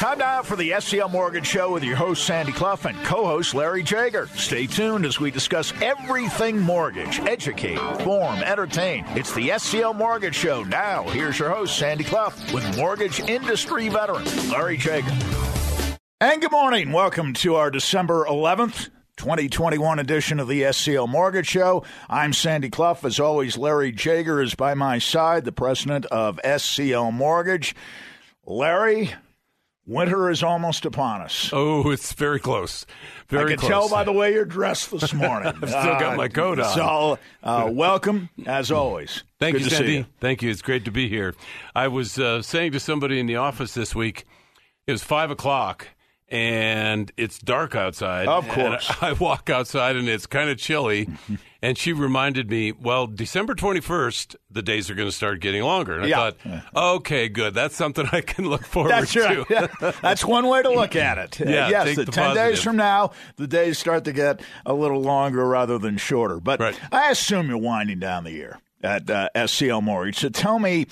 Time now for the SCL Mortgage Show with your host, Sandy Clough, and co host, Larry Jager. Stay tuned as we discuss everything mortgage, educate, inform, entertain. It's the SCL Mortgage Show. Now, here's your host, Sandy Clough, with mortgage industry veteran, Larry Jager. And good morning. Welcome to our December 11th. 2021 edition of the SCL Mortgage Show. I'm Sandy Clough. As always, Larry Jager is by my side, the president of SCL Mortgage. Larry, Winter is almost upon us. Oh, it's very close. Very I can close. tell by the way you're dressed this morning. I've still got my coat on. So, uh, welcome as always. Thank Good you, Sandy. you. Thank you. It's great to be here. I was uh, saying to somebody in the office this week, it was five o'clock and it's dark outside. Of And course. I walk outside and it's kind of chilly. and she reminded me, well, December 21st, the days are going to start getting longer. And I Yeah. thought, okay, good. That's something I can look forward That's right. to. Yeah. That's one way to look at it. Uh, Yeah, yes, take the, the 10 days from now, the days start to get a little longer rather than shorter. But Right. I assume you're winding down the year at uh, SCL Mortgage. So tell me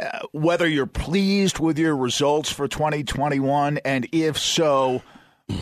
uh, whether you're pleased with your results for 2021, and if so,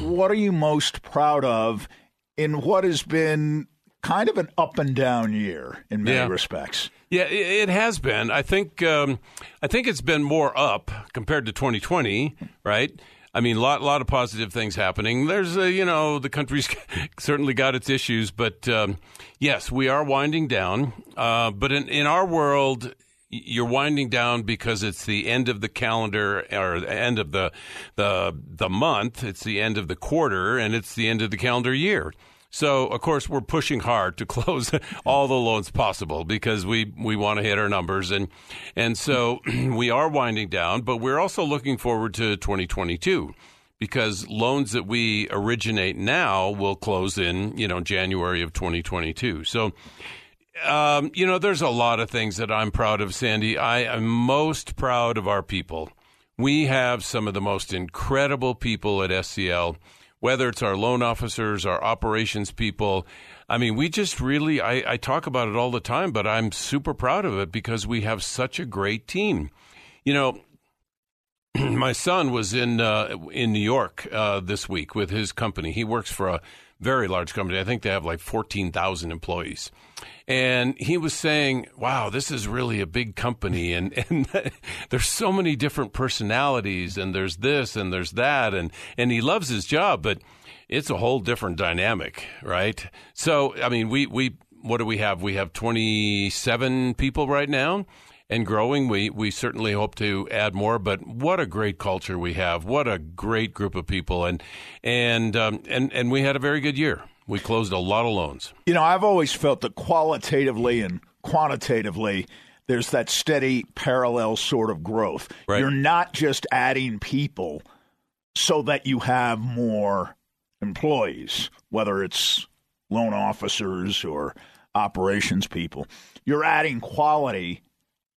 what are you most proud of in what has been kind of an up and down year in many Yeah. respects? Yeah, it, it has been. I think um, I think it's been more up compared to 2020, right? I mean, a lot, lot of positive things happening. There's, a, you know, the country's certainly got its issues, but um, yes, we are winding down. Uh, but in, in our world, you're winding down because it's the end of the calendar or the end of the the the month. It's the end of the quarter, and it's the end of the calendar year. So, of course, we're pushing hard to close all the loans possible because we, we want to hit our numbers, and and so we are winding down. But we're also looking forward to 2022 because loans that we originate now will close in you know January of 2022. So. Um, you know, there's a lot of things that I'm proud of, Sandy. I am most proud of our people. We have some of the most incredible people at SCL, whether it's our loan officers, our operations people. I mean, we just really, I, I talk about it all the time, but I'm super proud of it because we have such a great team. You know, my son was in uh, in New York uh, this week with his company. He works for a very large company. I think they have like fourteen thousand employees, and he was saying, "Wow, this is really a big company, and and there's so many different personalities, and there's this and there's that, and and he loves his job, but it's a whole different dynamic, right? So, I mean, we we what do we have? We have twenty seven people right now." and growing. We we certainly hope to add more. But what a great culture we have! What a great group of people, and and um, and and we had a very good year. We closed a lot of loans. You know, I've always felt that qualitatively and quantitatively, there's that steady parallel sort of growth. Right. You're not just adding people so that you have more employees, whether it's loan officers or operations people. You're adding quality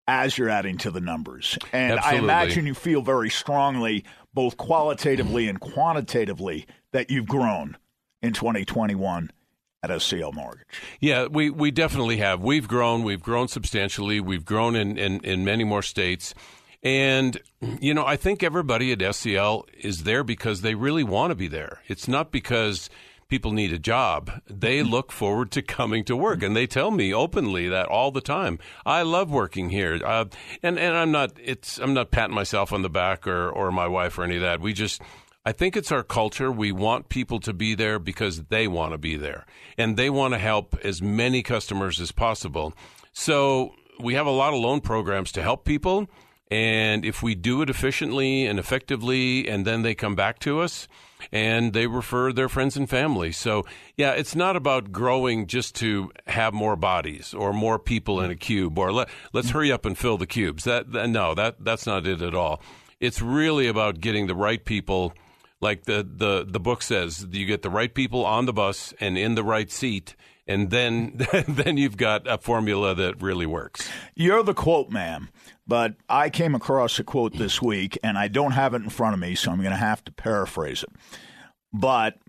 as you're adding to the numbers. And I imagine you feel very strongly, both qualitatively and quantitatively, that you've grown in 2021 at SCL Mortgage. Yeah, we, we definitely have. We've grown. We've grown substantially. We've grown in, in, in many more states. And, you know, I think everybody at SCL is there because they really want to be there. It's not because people need a job. They look forward to coming to work. And they tell me openly that all the time. I love working here. Uh, and, and I'm not, it's, I'm not patting myself on the back or, or my wife or any of that. We just, I think it's our culture. We want people to be there because they want to be there and they want to help as many customers as possible. So we have a lot of loan programs to help people. And if we do it efficiently and effectively, and then they come back to us and they refer their friends and family. So, yeah, it's not about growing just to have more bodies or more people in a cube or let, let's hurry up and fill the cubes. That, that no, that that's not it at all. It's really about getting the right people like the, the, the book says, you get the right people on the bus and in the right seat, and then then you've got a formula that really works. You're the quote man, but I came across a quote this week, and I don't have it in front of me, so I'm going to have to paraphrase it. But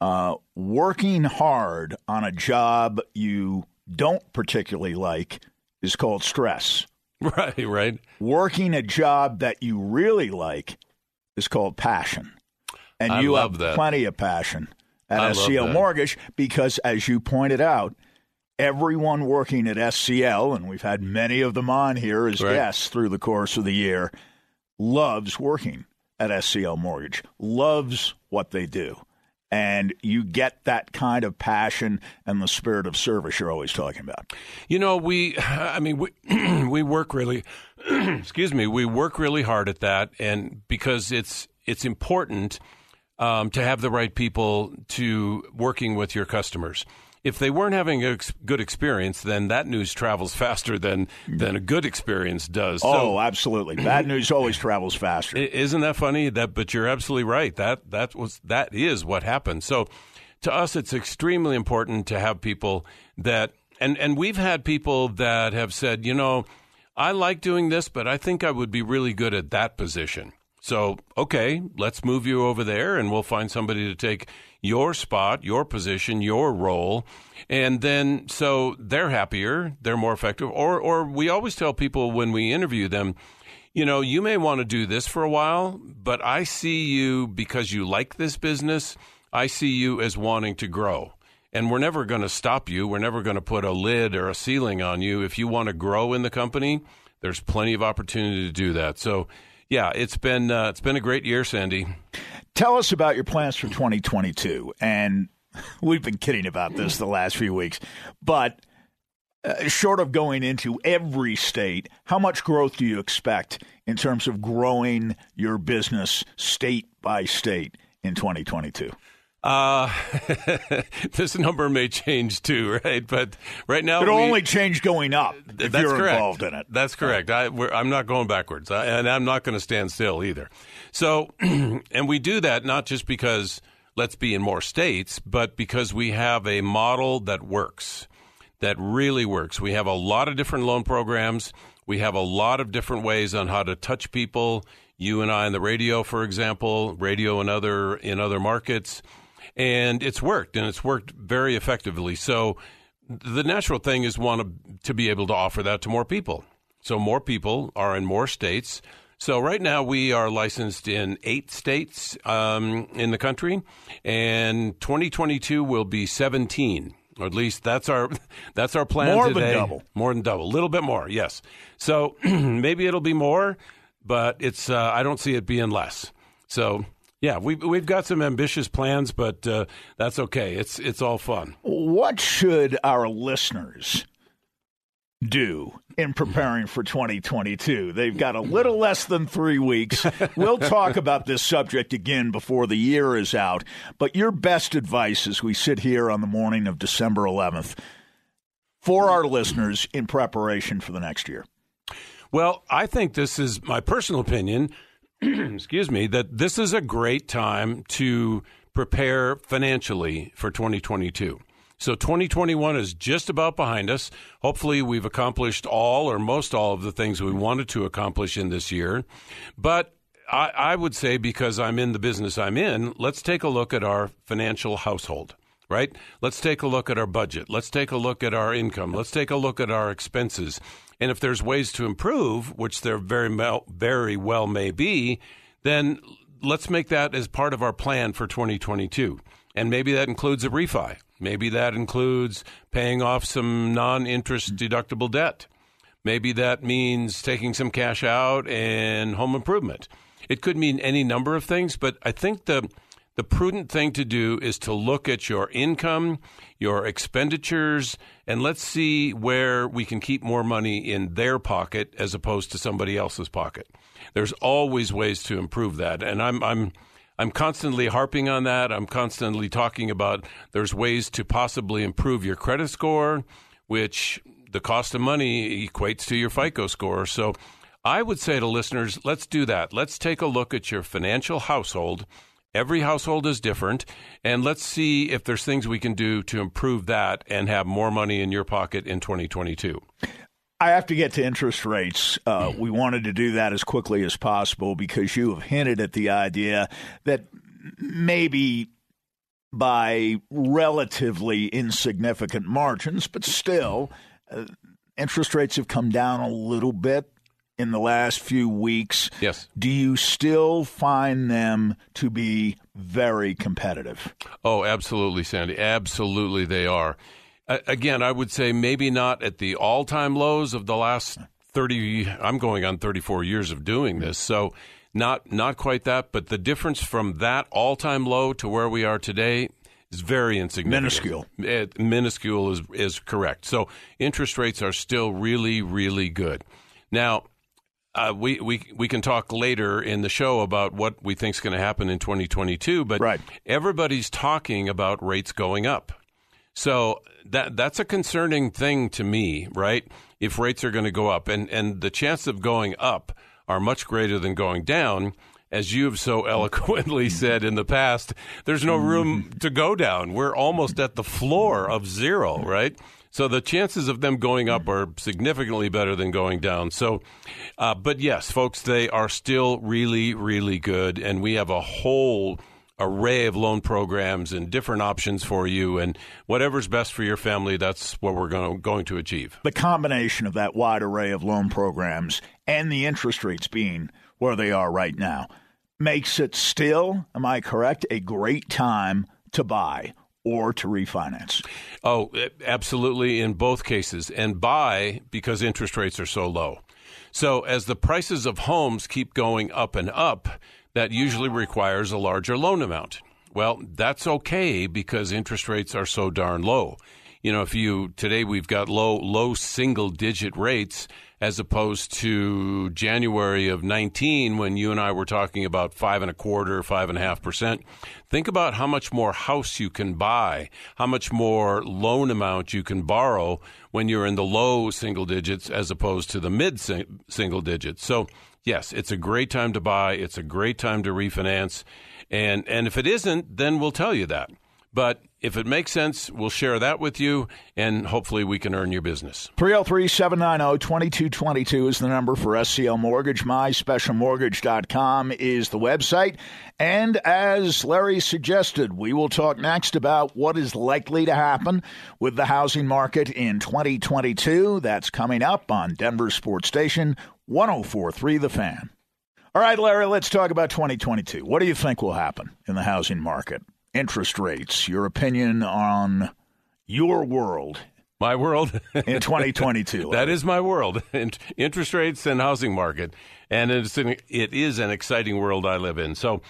uh, working hard on a job you don't particularly like is called stress. Right, right. Working a job that you really like is called passion. And I you have that. plenty of passion at I SCL. Mortgage because, as you pointed out, everyone working at SCL, and we've had many of them on here as Right. guests through the course of the year, loves working at SCL Mortgage, loves what they do. And you get that kind of passion and the spirit of service you're always talking about. You know, we, I mean, we, we work really, excuse me, we work really hard at that, and because it's it's important um, to have the right people to working with your customers. If they weren't having a ex- good experience, then that news travels faster than than a good experience does. Oh, absolutely. Bad news always travels faster. Isn't that funny? That, but you're absolutely right. That that was that is what happened. So, to us, it's extremely important to have people that, and and we've had people that have said, you know, I like doing this, but I think I would be really good at that position. So, okay, let's move you over there, and we'll find somebody to take your spot, your position, your role, and then so they're happier, they're more effective. Or, or we always tell people when we interview them you know, you may want to do this for a while, but I see you because you like this business. I see you as wanting to grow. And we're never going to stop you. We're never going to put a lid or a ceiling on you. If you want to grow in the company, there's plenty of opportunity to do that. So, yeah, it's been uh, it's been a great year, Sandy. Tell us about your plans for 2022. And we've been kidding about this the last few weeks, but uh, short of going into every state, how much growth do you expect in terms of growing your business state by state in 2022? Uh, this number may change too, right? But right now, It'll we- only change going up if That's you're correct. involved in it. That's correct. I, we're, I'm not going backwards, I, and I'm not going to stand still either. So, and we do that not just because let's be in more states, but because we have a model that works, that really works. We have a lot of different loan programs. We have a lot of different ways on how to touch people. You and I on the radio, for example, radio in other in other markets, and it's worked, and it's worked very effectively. So the natural thing is want to, be able to offer that to more people. So more people are in more states. So right now we are licensed in eight states um, in the country, and 2022 will be 17. Or at least that's our that's our plan More than double. More than double. A little bit more, yes. So maybe it'll be more, but it's uh, I don't see it being less. So yeah, we we've got some ambitious plans, but uh, that's okay. It's it's all fun. What should our listeners do in preparing for 2022? They've got a little less than three weeks. We'll talk about this subject again before the year is out. But your best advice as we sit here on the morning of December 11th for our listeners in preparation for the next year. Well, I think this is my personal opinion. excuse me, that this is a great time to prepare financially for 2022. So 2021 is just about behind us. Hopefully, we've accomplished all or most all of the things we wanted to accomplish in this year. But I, I would say, because I'm in the business I'm in, let's take a look at our financial household right? Let's take a look at our budget. Let's take a look at our income. Let's take a look at our expenses. And if there's ways to improve, which there very well, very well may be, then let's make that as part of our plan for 2022. And maybe that includes a refi. Maybe that includes paying off some non-interest deductible debt. Maybe that means taking some cash out and home improvement. It could mean any number of things, but I think the the prudent thing to do is to look at your income, your expenditures, and let's see where we can keep more money in their pocket as opposed to somebody else's pocket. There's always ways to improve that, and I'm I'm I'm constantly harping on that. I'm constantly talking about there's ways to possibly improve your credit score, which the cost of money equates to your FICO score. So I would say to listeners, let's do that. Let's take a look at your financial household. Every household is different, and let's see if there's things we can do to improve that and have more money in your pocket in 2022. I have to get to interest rates. Uh, we wanted to do that as quickly as possible because you have hinted at the idea that maybe by relatively insignificant margins, but still, uh, interest rates have come down a little bit in the last few weeks. Yes. Do you still find them to be very competitive? Oh, absolutely, Sandy. Absolutely, they are. Again, I would say maybe not at the all time lows of the last 30, I'm going on 34 years of doing this. So, not not quite that, but the difference from that all time low to where we are today is very insignificant. Minuscule. It, minuscule is is correct. So interest rates are still really really good. Now, uh, we, we we can talk later in the show about what we think is going to happen in 2022, but right. everybody's talking about rates going up. So that that's a concerning thing to me, right? If rates are going to go up, and and the chance of going up are much greater than going down. As you've so eloquently said in the past, there's no room to go down. We're almost at the floor of zero, right? So the chances of them going up are significantly better than going down. So, uh, but yes, folks, they are still really, really good, and we have a whole array of loan programs and different options for you. And whatever's best for your family that's what we're going to, going to achieve. The combination of that wide array of loan programs and the interest rates being where they are right now makes it still am i correct a great time to buy or to refinance oh absolutely in both cases and buy because interest rates are so low so as the prices of homes keep going up and up that usually requires a larger loan amount. Well, that's okay because interest rates are so darn low. You know, if you today we've got low low single digit rates as opposed to January of 19 when you and I were talking about five and a quarter, five and a half percent. Think about how much more house you can buy, how much more loan amount you can borrow when you're in the low single digits as opposed to the mid single digits. So yes, it's a great time to buy. It's a great time to refinance. And, and if it isn't, then we'll tell you that. But if it makes sense, we'll share that with you, and hopefully we can earn your business. 303 790 2222 is the number for SCL Mortgage. MySpecialMortgage.com is the website. And as Larry suggested, we will talk next about what is likely to happen with the housing market in 2022. That's coming up on Denver Sports Station 1043 The Fan. All right, Larry, let's talk about 2022. What do you think will happen in the housing market? Interest rates, your opinion on your world. My world in 2022. that is my world. Interest rates and housing market, and it's an, it is an exciting world I live in. So,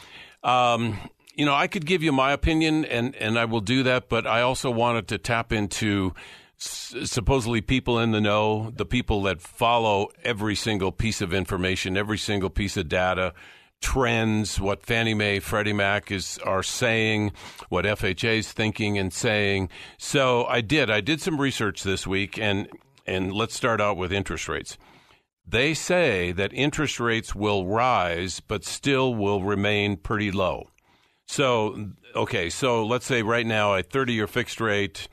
um, you know, I could give you my opinion, and and I will do that. But I also wanted to tap into supposedly people in the know, the people that follow every single piece of information, every single piece of data, trends, what Fannie Mae, Freddie Mac is are saying, what FHA is thinking and saying. So I did. I did some research this week, and and let's start out with interest rates. They say that interest rates will rise, but still will remain pretty low. So, okay, so let's say right now a 30 year fixed rate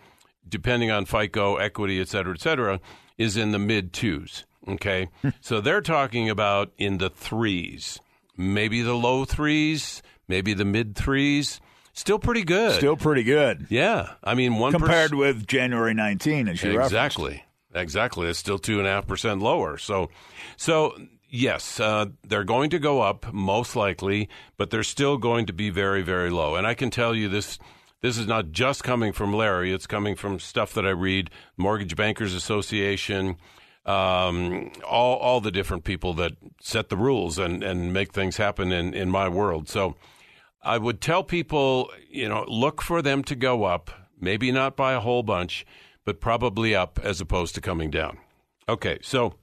depending on FICO, equity, et cetera, et cetera, is in the mid twos. Okay. Hmm. so they're talking about in the threes, maybe the low threes, maybe the mid threes. Still pretty good. Still pretty good. Yeah. I mean, one compared with January 19, as you Exactly. Referenced. Exactly. It's still 2.5% lower. So, so yes, uh, they're going to go up most likely, but they're still going to be very, very low. And I can tell you this this is not just coming from Larry, it's coming from stuff that I read, Mortgage Bankers Association, um, all, all the different people that set the rules and, and make things happen in, in my world. So I would tell people, you know, look for them to go up, maybe not by a whole bunch, but probably up as opposed to coming down. Okay, so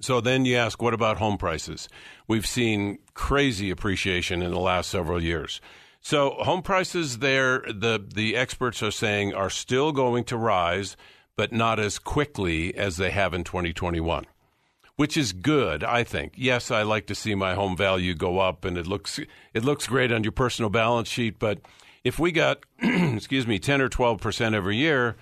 so then you ask, what about home prices? We've seen crazy appreciation in the last several years. So home prices there, the the experts are saying are still going to rise, but not as quickly as they have in 2021, which is good, I think. Yes, I like to see my home value go up, and it looks it looks great on your personal balance sheet. But if we got, excuse me, 10 or 12 percent every year,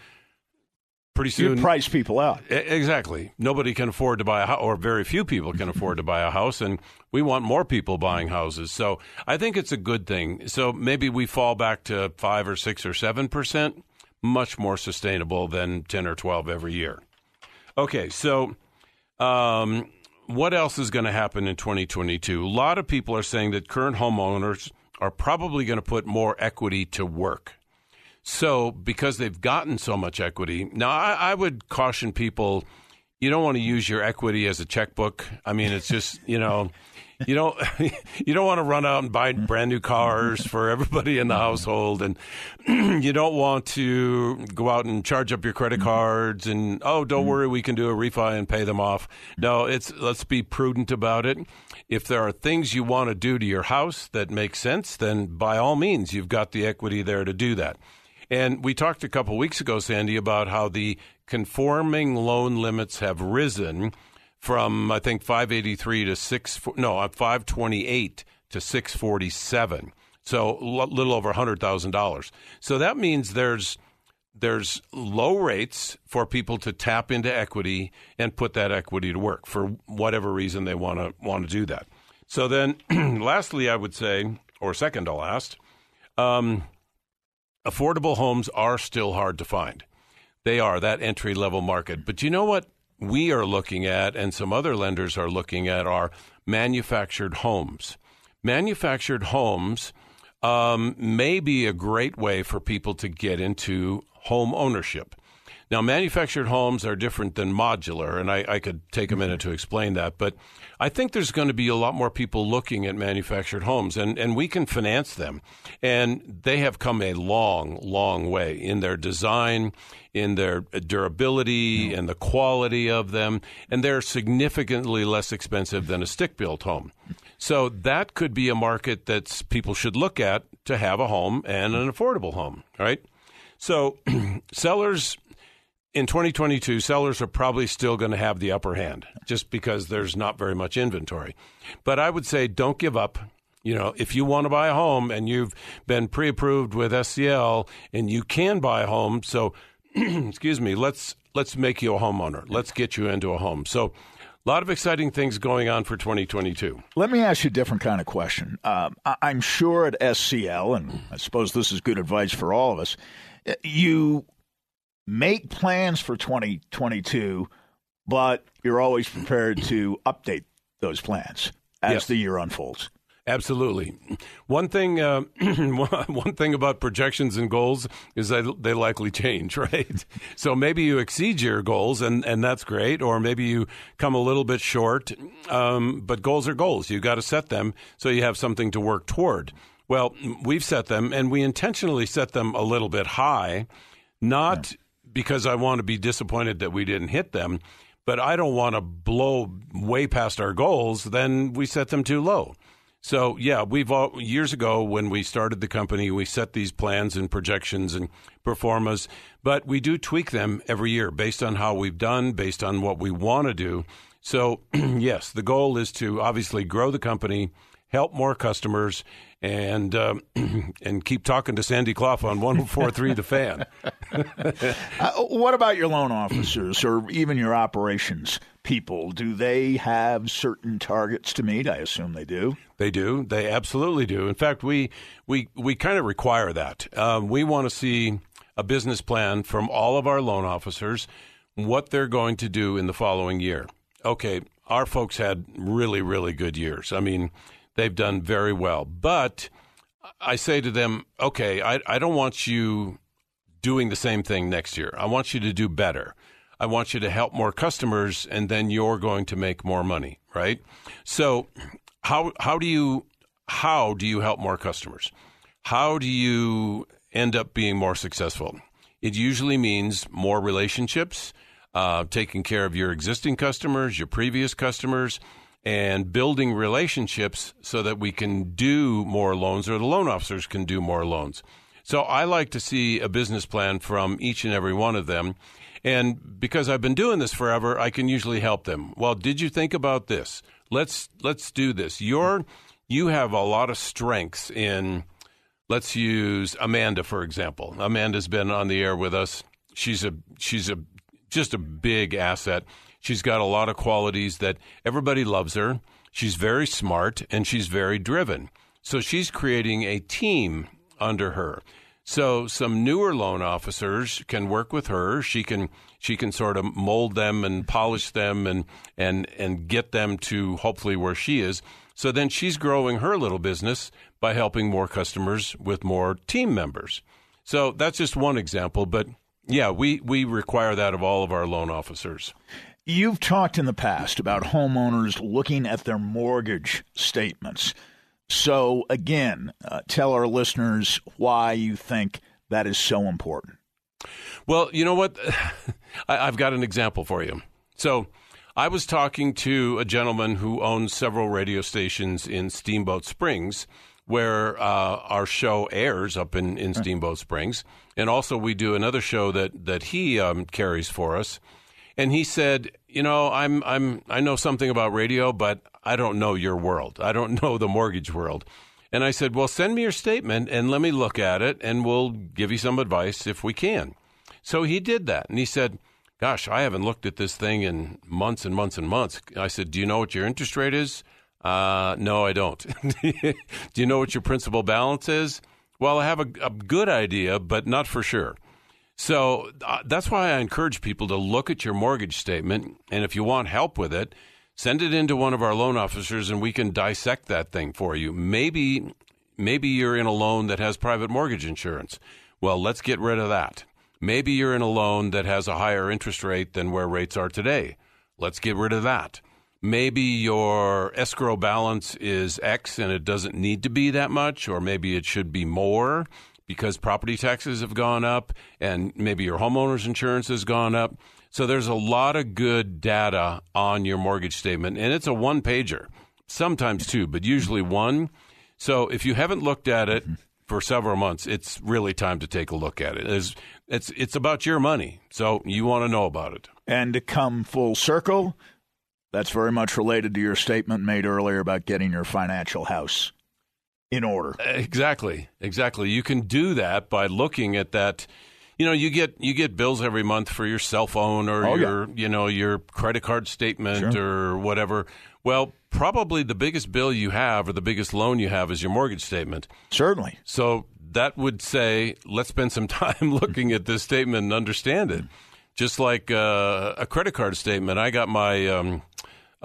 pretty soon you price people out. Exactly. Nobody can afford to buy a house, or very few people can afford to buy a house, and we want more people buying houses. So I think it's a good thing. So maybe we fall back to five or six or seven percent, much more sustainable than ten or twelve every year. Okay, so um, what else is going to happen in 2022? A lot of people are saying that current homeowners are probably going to put more equity to work. So, because they've gotten so much equity, now I, I would caution people you don't want to use your equity as a checkbook. I mean, it's just, you know, you don't you don't want to run out and buy brand new cars for everybody in the household and you don't want to go out and charge up your credit cards and oh don't mm-hmm. worry we can do a refi and pay them off. No it's let's be prudent about it. If there are things you want to do to your house that make sense then by all means you've got the equity there to do that. And we talked a couple weeks ago sandy about how the conforming loan limits have risen from I think 583 to 6 no, uh, 528 to 647. So a little over $100,000. So that means there's there's low rates for people to tap into equity and put that equity to work for whatever reason they want to want to do that. So then, lastly, I would say, or second to last, um, affordable homes are still hard to find. They are that entry level market. But you know what? We are looking at, and some other lenders are looking at, are manufactured homes. Manufactured homes um, may be a great way for people to get into home ownership. Now, manufactured homes are different than modular, and I, I, could take a mm-hmm. minute to explain that. But I think there's going to be a lot more people looking at manufactured homes, and, and we can finance them. And they have come a long, long way in their design, in their durability, and the quality of them, and they're significantly less expensive than a stick built home. So that could be a market that people should look at to have a home and an affordable home, right? So sellers in 2022, sellers are probably still going to have the upper hand just because there's not very much inventory. But I would say don't give up. You know, if you want to buy a home and you've been pre approved with SCL and you can buy a home, so excuse me, let's let's make you a homeowner. Let's get you into a home. So a lot of exciting things going on for 2022. Let me ask you a different kind of question. Um, I- am sure at SCL, and I suppose this is good advice for all of us, you make plans for 2022, but you're always prepared to update those plans as the year unfolds. Absolutely. One thing, uh, one thing about projections and goals is that they likely change, right? So maybe you exceed your goals, and, and that's great, or maybe you come a little bit short. Um, but goals are goals. You've got to set them so you have something to work toward. Well, we've set them, and we intentionally set them a little bit high, not. Yeah because I want to be disappointed that we didn't hit them, but I don't want to blow way past our goals, then we set them too low. So, yeah, we've all, years ago when we started the company, we set these plans and projections and performas, but we do tweak them every year based on how we've done, based on what we want to do. So, yes, the goal is to obviously grow the company, help more customers, and um, and keep talking to Sandy Clough on 104.3 The Fan. uh, what about your loan officers or even your operations people? Do they have certain targets to meet? I assume they do. They do. They absolutely do. In fact, we we we kind of require that. Um, we want to see a business plan from all of our loan officers, what they're going to do in the following year. Okay, our folks had really really good years. I mean They've done very well. But I say to them, okay, I, I don't want you doing the same thing next year. I want you to do better. I want you to help more customers, and then you're going to make more money, right? So, how how do you how do you help more customers? How do you end up being more successful? It usually means more relationships, uh, taking care of your existing customers, your previous customers, and building relationships so that we can do more loans or the loan officers can do more loans. So I like to see a business plan from each and every one of them. And because I've been doing this forever, I can usually help them. Well, did you think about this? Let's let's do this. You're you have a lot of strengths in let's use Amanda for example. Amanda's been on the air with us. She's a she's a just a big asset. She's got a lot of qualities that everybody loves her. She's very smart and she's very driven. So she's creating a team under her. So some newer loan officers can work with her. She can she can sort of mold them and polish them and and and get them to hopefully where she is. So then she's growing her little business by helping more customers with more team members. So that's just one example, but yeah, we, we require that of all of our loan officers. You've talked in the past about homeowners looking at their mortgage statements. So, again, uh, tell our listeners why you think that is so important. Well, you know what? I, have got an example for you. So, I was talking to a gentleman who owns several radio stations in Steamboat Springs, where uh, our show airs up in, in Steamboat Springs. And also, we do another show that, that he um, carries for us. And he said, You know, I'm, I'm, I know something about radio, but I don't know your world. I don't know the mortgage world. And I said, Well, send me your statement and let me look at it, and we'll give you some advice if we can. So he did that. And he said, gosh, I haven't looked at this thing in months and months and months. I said, do you know what your interest rate is? Uh, no, I don't. do you know what your principal balance is? Well, I have a, a good idea, but not for sure. So uh, that's why I encourage people to look at your mortgage statement. And if you want help with it, send it into one of our loan officers and we can dissect that thing for you. Maybe, maybe you're in a loan that has private mortgage insurance. Well, let's get rid of that. Maybe you're in a loan that has a higher interest rate than where rates are today. Let's get rid of that. Maybe your escrow balance is X and it doesn't need to be that much, or maybe it should be more because property taxes have gone up and maybe your homeowner's insurance has gone up. So there's a lot of good data on your mortgage statement, and it's a one pager, sometimes two, but usually one. So if you haven't looked at it, for several months, it's really time to take a look at it. It's it's, it's about your money, so you want to know about it. And to come full circle, that's very much related to your statement made earlier about getting your financial house in order. Exactly, exactly. You can do that by looking at that. You know, you get you get bills every month for your cell phone or oh, your yeah. you know your credit card statement sure. or whatever. Well, probably the biggest bill you have or the biggest loan you have is your mortgage statement. Certainly. So that would say, let's spend some time looking at this statement and understand it. Just like uh, a credit card statement, I got my um,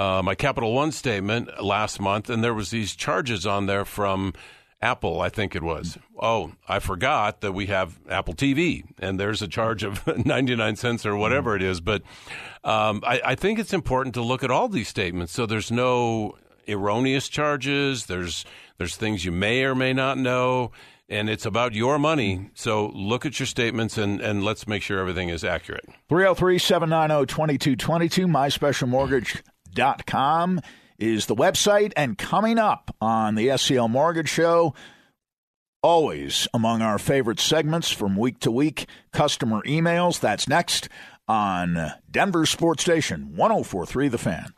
uh, my Capital One statement last month, and there was these charges on there from Apple, I think it was. Oh, I forgot that we have Apple TV, and there's a charge of 99 cents or whatever it is. But um, I, I, think it's important to look at all these statements so there's no erroneous charges. There's there's things you may or may not know, and it's about your money. So look at your statements and, and let's make sure everything is accurate. 303 790 2222, myspecialmortgage.com is the website. And coming up on the SCL Mortgage Show, always among our favorite segments from week to week, customer emails. That's next on Denver Sports Station 1043 The Fan.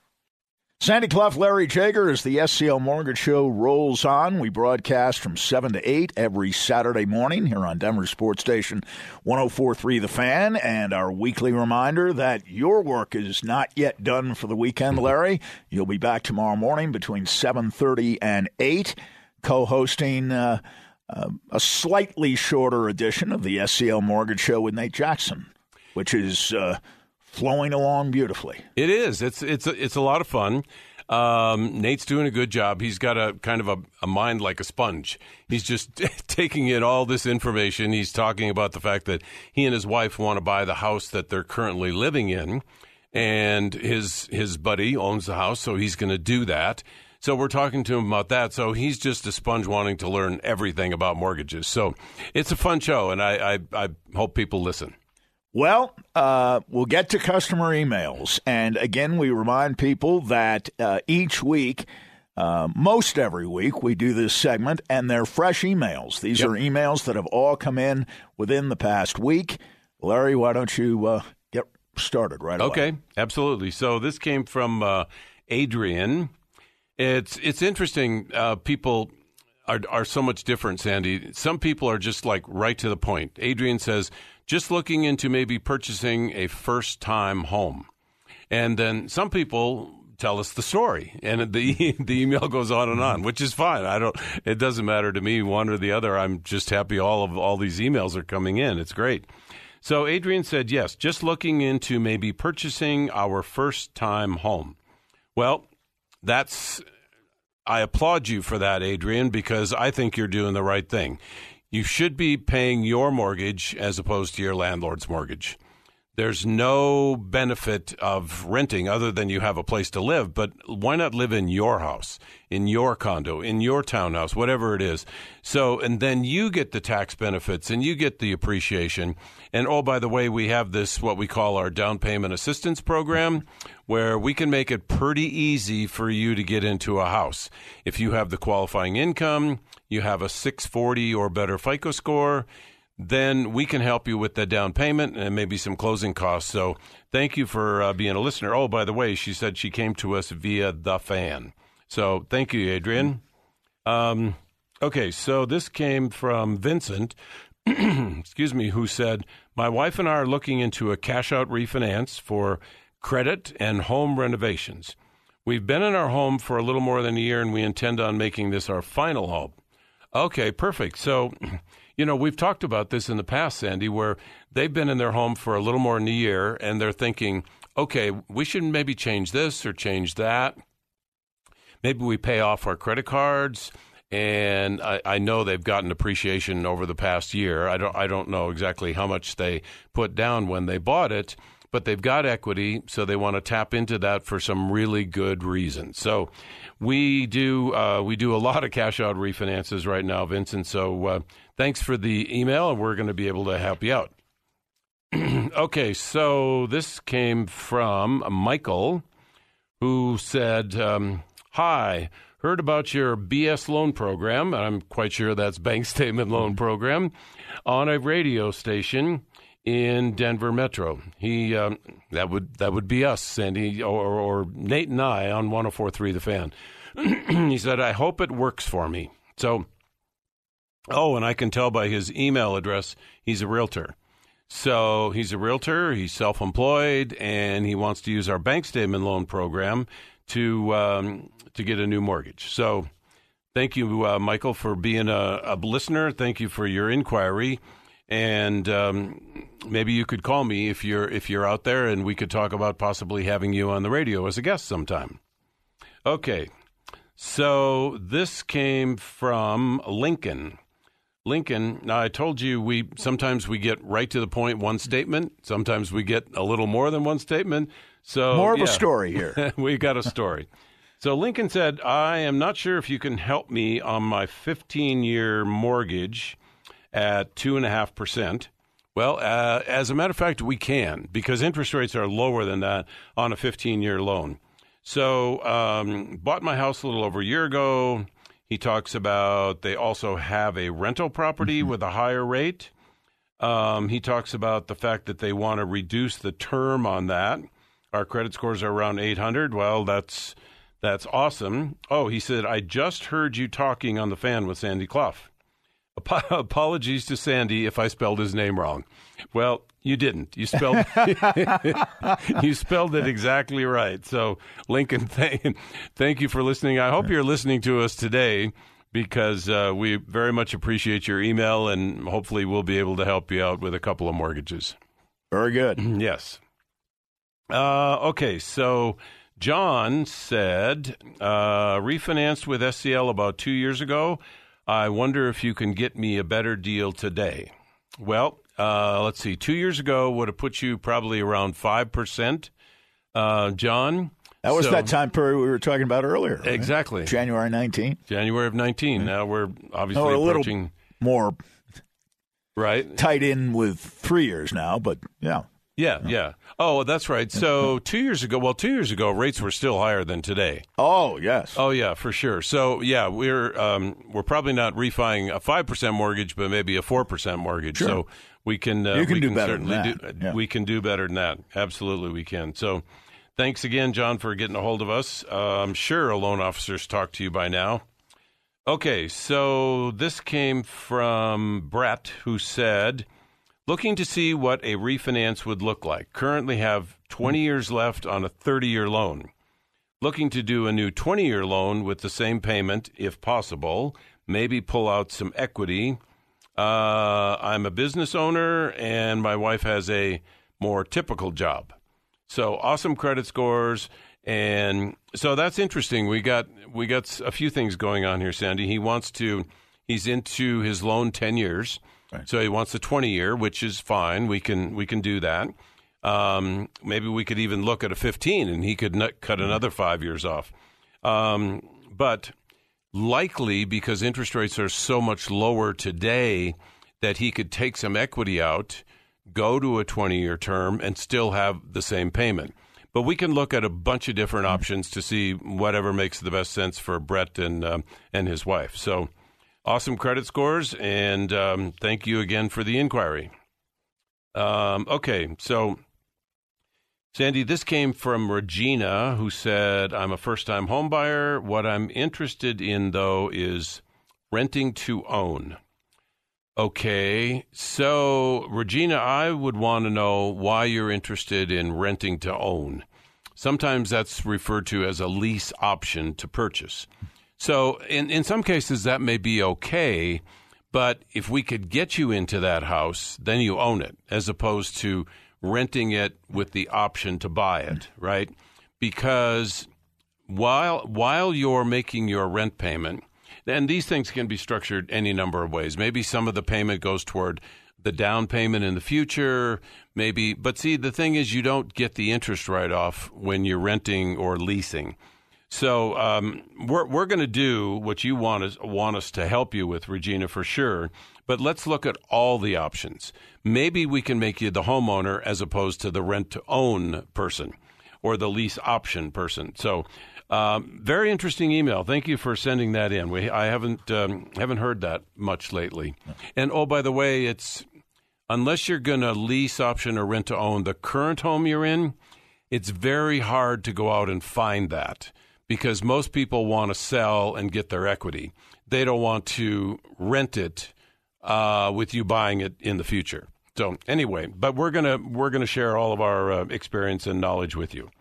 Sandy Clough, Larry Jager, as the SCL Mortgage Show rolls on. We broadcast from 7 to 8 every Saturday morning here on Denver Sports Station 1043 The Fan. And our weekly reminder that your work is not yet done for the weekend, Larry. You'll be back tomorrow morning between 7.30 and 8, co-hosting uh, uh, a slightly shorter edition of the SCL Mortgage Show with Nate Jackson, which is... Uh, flowing along beautifully. It is. It's it's it's a lot of fun. Um, Nate's doing a good job. He's got a kind of a, a mind like a sponge. He's just taking in all this information. He's talking about the fact that he and his wife want to buy the house that they're currently living in, and his his buddy owns the house, so he's going to do that. So we're talking to him about that. So he's just a sponge wanting to learn everything about mortgages. So it's a fun show, and I, I, I hope people listen. Well, uh, we'll get to customer emails. And again, we remind people that uh, each week, uh, most every week, we do this segment, and they're fresh emails. These yep. are emails that have all come in within the past week. Larry, why don't you uh, get started right away? Okay, absolutely. So this came from uh, Adrian. It's it's interesting. Uh, people are are so much different, Sandy. Some people are just like right to the point. Adrian says just looking into maybe purchasing a first time home. And then some people tell us the story. And the the email goes on and on, which is fine. I don't. It doesn't matter to me one or the other. I'm just happy all of all these emails are coming in. It's great. So Adrian said, yes, just looking into maybe purchasing our first time home. Well, that's I applaud you for that, Adrian, because I think you're doing the right thing. You should be paying your mortgage as opposed to your landlord's mortgage there's no benefit of renting other than you have a place to live. But why not live in your house, in your condo, in your townhouse, whatever it is? So, and then you get the tax benefits and you get the appreciation. And oh, by the way, we have this, what we call our down payment assistance program, where we can make it pretty easy for you to get into a house. If you have the qualifying income, you have a 640 or better FICO score then we can help you with the down payment and maybe some closing costs. So thank you for uh, being a listener. Oh, by the way, she said she came to us via the fan. So thank you, Adrian. Um, okay, so this came from Vincent, excuse me, who said, My wife and I are looking into a cash out refinance for credit and home renovations. We've been in our home for a little more than a year and we intend on making this our final home. Okay, perfect. So you know, we've talked about this in the past, Sandy, where they've been in their home for a little more than a year and they're thinking, okay, we should maybe change this or change that. Maybe we pay off our credit cards. And I, I know they've gotten appreciation over the past year. I don't, I don't know exactly how much they put down when they bought it, but they've got equity, so they want to tap into that for some really good reasons. So we do uh, we do a lot of cash out refinances right now, Vincent. So uh, thanks for the email, and we're going to be able to help you out. okay, so this came from Michael, who said, um, "Hi." Heard about your BS loan program, I'm quite sure that's bank statement loan program, on a radio station in Denver Metro. He um, that would that would be us, Sandy, or, or Nate and I on 104.3 The Fan. he said, "I hope it works for me." So, oh, and I can tell by his email address, he's a realtor. So he's a realtor. He's self-employed, and he wants to use our bank statement loan program to um, to get a new mortgage. So. Thank you, uh, Michael, for being a, a listener. Thank you for your inquiry and um, maybe you could call me if you're if you're out there, and we could talk about possibly having you on the radio as a guest sometime. Okay, so this came from Lincoln. Lincoln. Now I told you we sometimes we get right to the point, one statement. Sometimes we get a little more than one statement. So more of yeah, a story here. we got a story. So Lincoln said, "I am not sure if you can help me on my 15-year mortgage." At 2.5%. Well, uh, as a matter of fact, we can because interest rates are lower than that on a 15 year loan. So, um, bought my house a little over a year ago. He talks about they also have a rental property mm-hmm. with a higher rate. Um, he talks about the fact that they want to reduce the term on that. Our credit scores are around 800. Well, that's that's awesome. Oh, he said, I just heard you talking on the fan with Sandy Clough. Apologies to Sandy if I spelled his name wrong. Well, you didn't. You spelled you spelled it exactly right. So, Lincoln, thank, thank you for listening. I hope you're listening to us today because uh, we very much appreciate your email, and hopefully, we'll be able to help you out with a couple of mortgages. Very good. yes. Uh, okay, so. John said, uh, refinanced with SCL about two years ago. I wonder if you can get me a better deal today. Well, uh, let's see. Two years ago would have put you probably around 5%, uh, John. That was so, that time period we were talking about earlier. Right? Exactly. January 19. January of 19. Mm-hmm. Now we're obviously oh, a approaching. Little more right tied in with three years now, but yeah. Yeah, yeah. Oh, that's right. So two years ago, well, two years ago, rates were still higher than today. Oh, yes. Oh, yeah, for sure. So yeah, we're um, we're probably not refining a five percent mortgage, but maybe a four percent mortgage. Sure. So we can uh, you can we do can better certainly than that. do yeah. we can do better than that. Absolutely, we can. So thanks again, John, for getting a hold of us. Uh, I'm sure a loan officer's talked to you by now. Okay, so this came from Brett, who said. Looking to see what a refinance would look like. Currently have 20 years left on a 30 year loan. Looking to do a new 20 year loan with the same payment if possible. Maybe pull out some equity. Uh, I'm a business owner and my wife has a more typical job. So awesome credit scores. And so that's interesting. We got we got a few things going on here, Sandy. He wants to he's into his loan 10 years. Right. So he wants the 20 year, which is fine. We can we can do that. Um, maybe we could even look at a 15 and he could cut mm-hmm. another 5 years off. Um, but likely because interest rates are so much lower today that he could take some equity out, go to a 20 year term and still have the same payment. But we can look at a bunch of different mm-hmm. options to see whatever makes the best sense for Brett and um, and his wife. So awesome credit scores, and um, thank you again for the inquiry. Um, okay, so Sandy, this came from Regina, who said, "I'm a first-time homebuyer. What I'm interested in, though, is renting to own." Okay, so Regina, I would want to know why you're interested in renting to own. Sometimes that's referred to as a lease option to purchase. So, in, in some cases, that may be okay, but if we could get you into that house, then you own it, as opposed to renting it with the option to buy it, right? Because while while you're making your rent payment, and these things can be structured any number of ways. Maybe some of the payment goes toward the down payment in the future, maybe. But see, the thing is, you don't get the interest write off when you're renting or leasing. So um, we're we're going to do what you want us want us to help you with, Regina, for sure. But let's look at all the options. Maybe we can make you the homeowner as opposed to the rent to own person or the lease option person. So um, very interesting email. Thank you for sending that in. We I haven't um, haven't heard that much lately. And oh, by the way, it's unless you're going to lease option or rent to own the current home you're in, it's very hard to go out and find that because most people want to sell and get their equity. They don't want to rent it uh, with you buying it in the future. So anyway, but we're gonna we're gonna share all of our uh, experience and knowledge with you.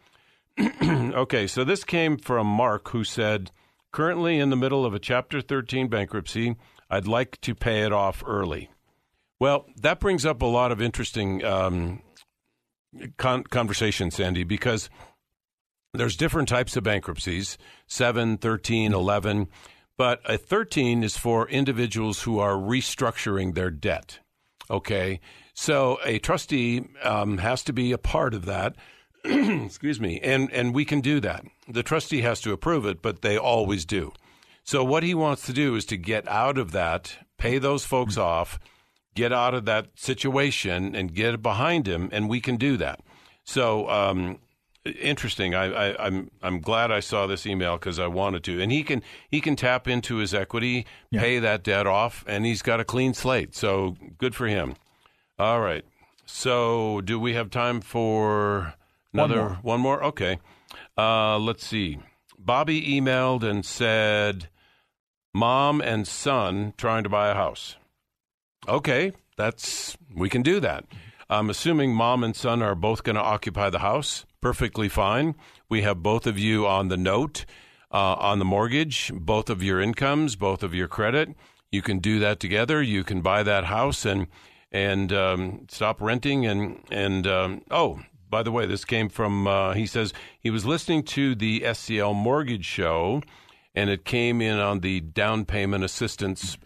okay, so this came from Mark, who said, currently in the middle of a Chapter 13 bankruptcy. I'd like to pay it off early. Well, that brings up a lot of interesting um, con- conversation, Sandy, because there's different types of bankruptcies 7, 13, 11. But a 13 is for individuals who are restructuring their debt. Okay. So a trustee um, has to be a part of that. excuse me, and and we can do that. The trustee has to approve it, but they always do. So what he wants to do is to get out of that, pay those folks mm-hmm. off, get out of that situation, and get behind him, and we can do that. So um, interesting. I, I, I'm I'm glad I saw this email because I wanted to, and he can he can tap into his equity, yeah. pay that debt off, and he's got a clean slate. So good for him. All right. So do we have time for? Another one more. One more? Okay. Uh, let's see. Bobby emailed and said, "Mom and son trying to buy a house." Okay, that's we can do that. I'm assuming mom and son are both going to occupy the house. Perfectly fine. We have both of you on the note, uh, on the mortgage, both of your incomes, both of your credit. You can do that together. You can buy that house and and um, stop renting and and um, oh by the way, this came from, uh, he says he was listening to the SCL Mortgage Show, and it came in on the down payment assistance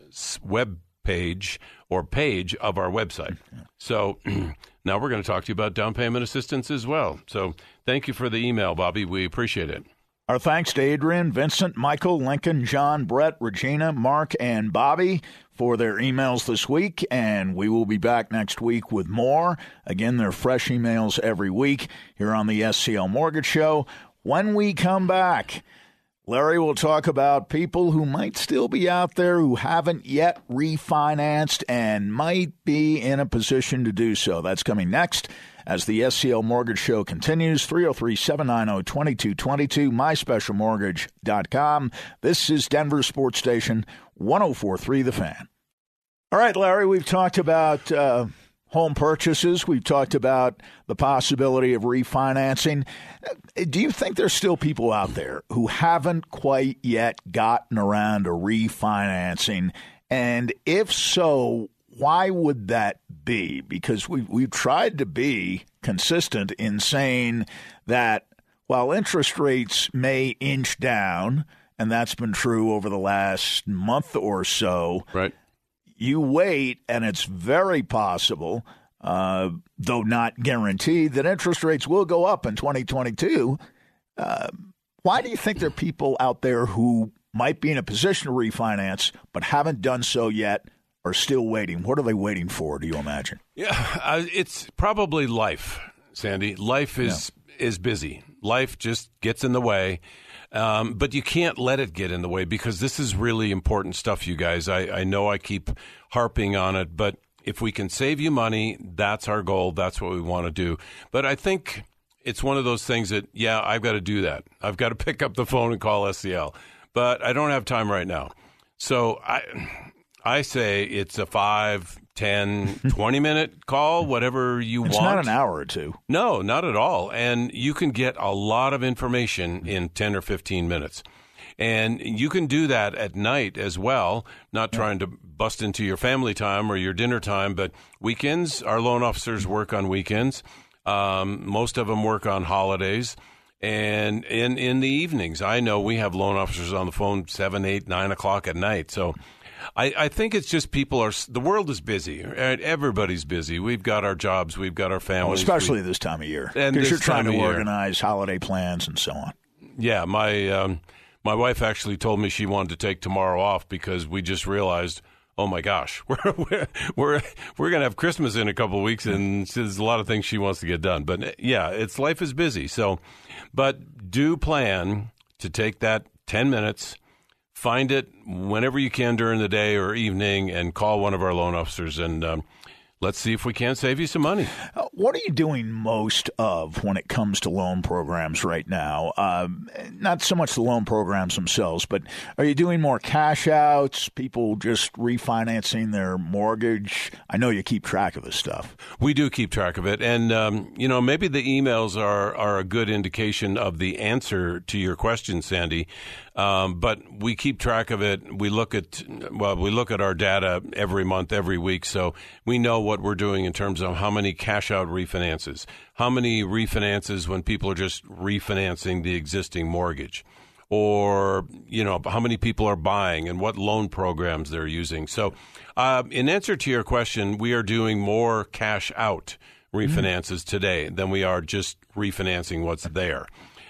web page or page of our website. So now we're going to talk to you about down payment assistance as well. So thank you for the email, Bobby. We appreciate it. Our thanks to Adrian, Vincent, Michael, Lincoln, John, Brett, Regina, Mark, and Bobby for their emails this week, and we will be back next week with more. Again, they're fresh emails every week here on the SCL Mortgage Show. When we come back, Larry will talk about people who might still be out there who haven't yet refinanced and might be in a position to do so. That's coming next as the SCL Mortgage Show continues. 303 790 2222, myspecialmortgage.com. This is Denver Sports Station 1043 The Fan. All right, Larry, we've talked about. Uh, home purchases. We've talked about the possibility of refinancing. Uh, do you think there's still people out there who haven't quite yet gotten around to refinancing? And if so, why would that be? Because we we've tried to be consistent in saying that while interest rates may inch down, and that's been true over the last month or so. Right. You wait, and it's very possible, uh, though not guaranteed, that interest rates will go up in 2022. Uh, why do you think there are people out there who might be in a position to refinance but haven't done so yet? Are still waiting. What are they waiting for? Do you imagine? Yeah, uh, it's probably life, Sandy. Life is yeah. is busy. Life just gets in the way. Um, but you can't let it get in the way because this is really important stuff, you guys. I, I know I keep harping on it, but if we can save you money, that's our goal. That's what we want to do. But I think it's one of those things that, yeah, I've got to do that. I've got to pick up the phone and call SCL, but I don't have time right now. So I I say it's a five, 10, 20 minute call, whatever you it's want. It's not an hour or two. No, not at all. And you can get a lot of information in 10 or 15 minutes. And you can do that at night as well, not trying to bust into your family time or your dinner time, but weekends, our loan officers work on weekends. Um, most of them work on holidays. And in, in the evenings, I know we have loan officers on the phone seven, eight, nine o'clock at night. So I, I think it's just people are the world is busy. Everybody's busy. We've got our jobs. We've got our families. especially we, this time of year, because you're trying to organize holiday plans and so on. Yeah, my um, my wife actually told me she wanted to take tomorrow off because we just realized oh my gosh, we're we're we're, we're going to have Christmas in a couple of weeks, and there's a lot of things she wants to get done. But yeah, it's life is busy. So, but do plan to take that ten minutes find it whenever you can during the day or evening and call one of our loan officers and um, let's see if we can save you some money. Uh, what are you doing most of when it comes to loan programs right now? Uh, not so much the loan programs themselves, but are you doing more cash outs, people just refinancing their mortgage? I know you keep track of this stuff. We do keep track of it. And, um, you know, maybe the emails are, are a good indication of the answer to your question, Sandy. Um, but we keep track of it. We look at well, we look at our data every month, every week, so we know what we're doing in terms of how many cash out refinances, how many refinances when people are just refinancing the existing mortgage, or you know how many people are buying and what loan programs they're using. So, uh, in answer to your question, we are doing more cash out refinances mm-hmm. today than we are just refinancing what's there.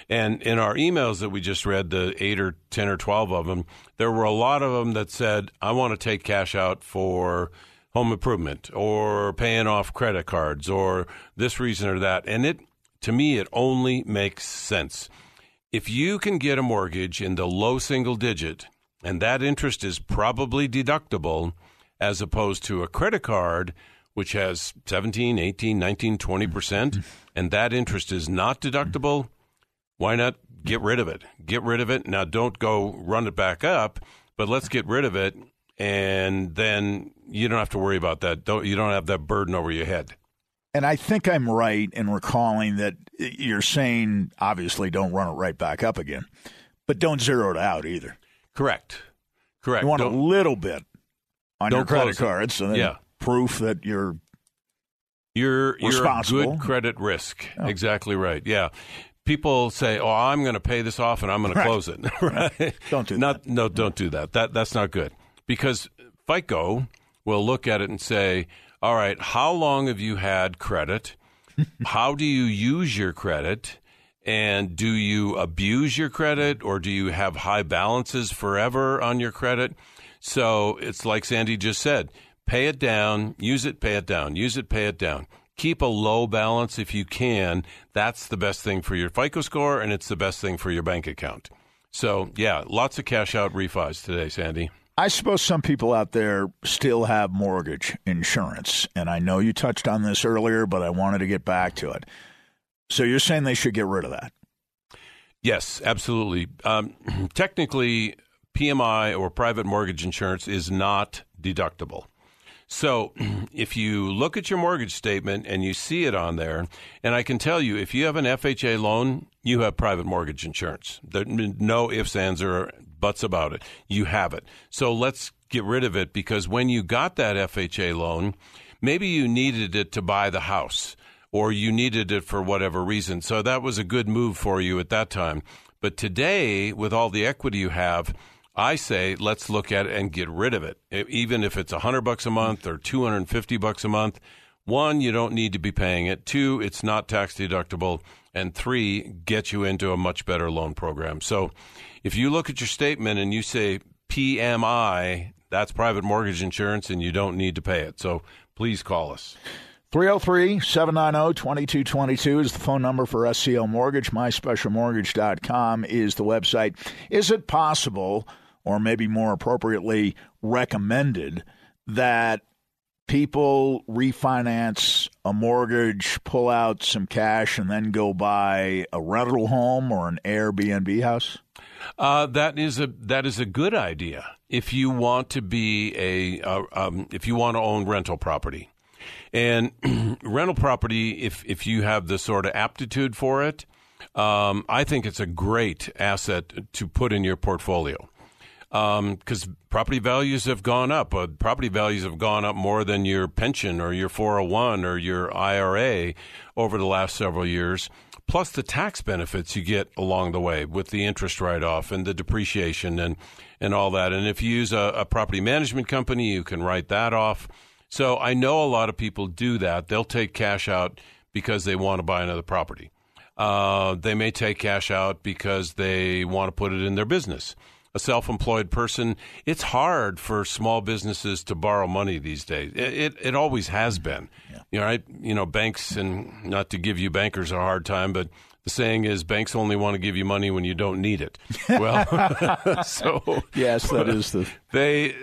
And in our emails that we just read, the eight or 10 or 12 of them, there were a lot of them that said, I want to take cash out for home improvement or paying off credit cards or this reason or that. And it, to me, it only makes sense. If you can get a mortgage in the low single digit and that interest is probably deductible as opposed to a credit card which has 17, 18, 19, 20%, and that interest is not deductible, why not get rid of it? Get rid of it. Now, don't go run it back up, but let's get rid of it. And then you don't have to worry about that. Don't, you don't have that burden over your head. And I think I'm right in recalling that you're saying, obviously, don't run it right back up again, but don't zero it out either. Correct. Correct. You want don't, a little bit on your credit cards, so yeah. proof that you're you're you're a good credit risk. Oh. Exactly right. Yeah people say, "Oh, I'm going to pay this off and I'm going right. to close it." right? Don't do not, that. No, don't do that. That that's not good because FICO will look at it and say, "All right, how long have you had credit? how do you use your credit?" And do you abuse your credit or do you have high balances forever on your credit? So it's like Sandy just said pay it down, use it, pay it down, use it, pay it down keep a low balance if you can. That's the best thing for your FICO score, and it's the best thing for your bank account. So, yeah, lots of cash out refis today, Sandy. I suppose some people out there still have mortgage insurance. And I know you touched on this earlier, but I wanted to get back to it. So you're saying they should get rid of that? Yes, absolutely. Um, technically, PMI or private mortgage insurance is not deductible. So if you look at your mortgage statement and you see it on there, and I can tell you, if you have an FHA loan, you have private mortgage insurance. There no ifs, ands, or buts about it. You have it. So let's get rid of it because when you got that FHA loan, maybe you needed it to buy the house or you needed it for whatever reason. So that was a good move for you at that time. But today, with all the equity you have, I say let's look at it and get rid of it. Even if it's 100 bucks a month or 250 bucks a month, one, you don't need to be paying it. Two, it's not tax deductible. And three, get you into a much better loan program. So if you look at your statement and you say PMI, that's private mortgage insurance and you don't need to pay it. So please call us. 303 790 2222 is the phone number for SCL Mortgage. MySpecialMortgage.com is the website. Is it possible, or maybe more appropriately recommended, that people refinance a mortgage, pull out some cash, and then go buy a rental home or an Airbnb house? Uh, that is a that is a good idea if you want to be a um, if you want to own rental property. And rental property, if if you have the sort of aptitude for it, um, I think it's a great asset to put in your portfolio because um, property values have gone up. Uh, property values have gone up more than your pension or your 401 or your IRA over the last several years. Plus the tax benefits you get along the way with the interest write off and the depreciation and, and all that. And if you use a, a property management company, you can write that off. So I know a lot of people do that. They'll take cash out because they want to buy another property. Uh, they may take cash out because they want to put it in their business. A self employed person, it's hard for small businesses to borrow money these days. It, it, it always has been. Yeah. You know, right? You know, banks, and not to give you bankers a hard time, but the saying is banks only want to give you money when you don't need it. Well, so yes, that is the they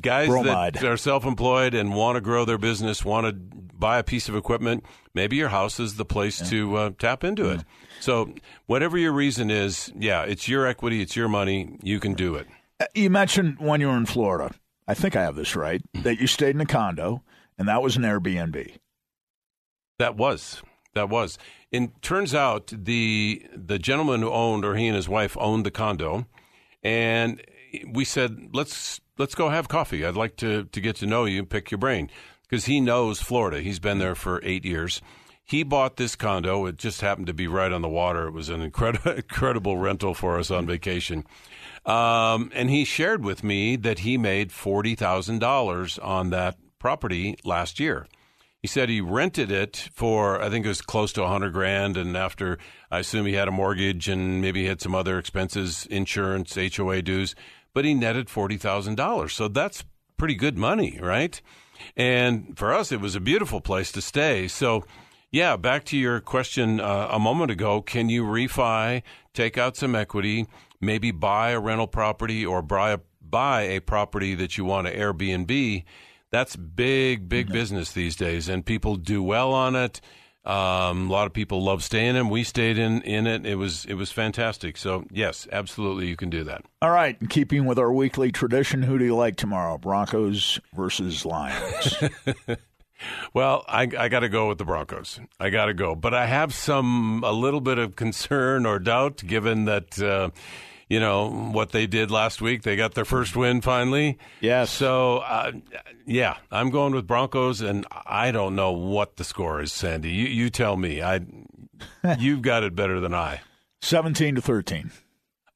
guys bromide. that are self-employed and want to grow their business, want to buy a piece of equipment. Maybe your house is the place yeah. to uh, tap into it. So whatever your reason is, yeah, it's your equity, it's your money. You can do it. Uh, you mentioned when you were in Florida. I think I have this right. That you stayed in a condo, and that was an Airbnb. That was that was. And turns out the the gentleman who owned, or he and his wife owned the condo, and we said, let's let's go have coffee. I'd like to to get to know you, pick your brain, because he knows Florida. He's been there for eight years. He bought this condo. It just happened to be right on the water. It was an incredible incredible rental for us on vacation. Um, and he shared with me that he made forty thousand dollars on that property last year. He said he rented it for I think it was close to a hundred grand, and after I assume he had a mortgage and maybe he had some other expenses, insurance, HOA dues, but he netted forty thousand dollars. So that's pretty good money, right? And for us, it was a beautiful place to stay. So. Yeah, back to your question uh, a moment ago. Can you refi, take out some equity, maybe buy a rental property or buy a, buy a property that you want to Airbnb that's big, big mm-hmm. business these days, and people do well on it. Um, a lot of people love staying in. We stayed in in it. It was it was fantastic. So yes, absolutely, you can do that. All right. In keeping with our weekly tradition, who do you like tomorrow? Broncos versus Lions. well, I, I got to go with the Broncos. I got to go, but I have some a little bit of concern or doubt, given that. Uh, you know what they did last week. They got their first win finally. Yes. So uh, yeah, I'm going with Broncos, and I don't know what the score is, Sandy. You you tell me. I you've got it better than I. Seventeen to thirteen.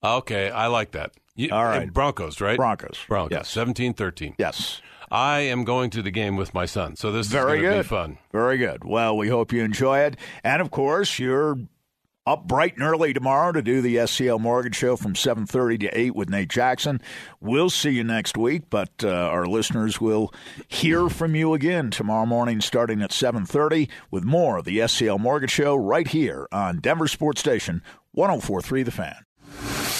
Okay, I like that. You, All right, Broncos, right? Broncos. Broncos. Yes. 17-13. Yes. I am going to the game with my son, so this Very is going to be fun. Very good. Well, we hope you enjoy it, and of course, you're up bright and early tomorrow to do the SCL Mortgage Show from 7:30 to 8 with Nate Jackson. We'll see you next week, but uh, our listeners will hear from you again tomorrow morning starting at 7:30 with more of the SCL Mortgage Show right here on Denver Sports Station 1043 The Fan.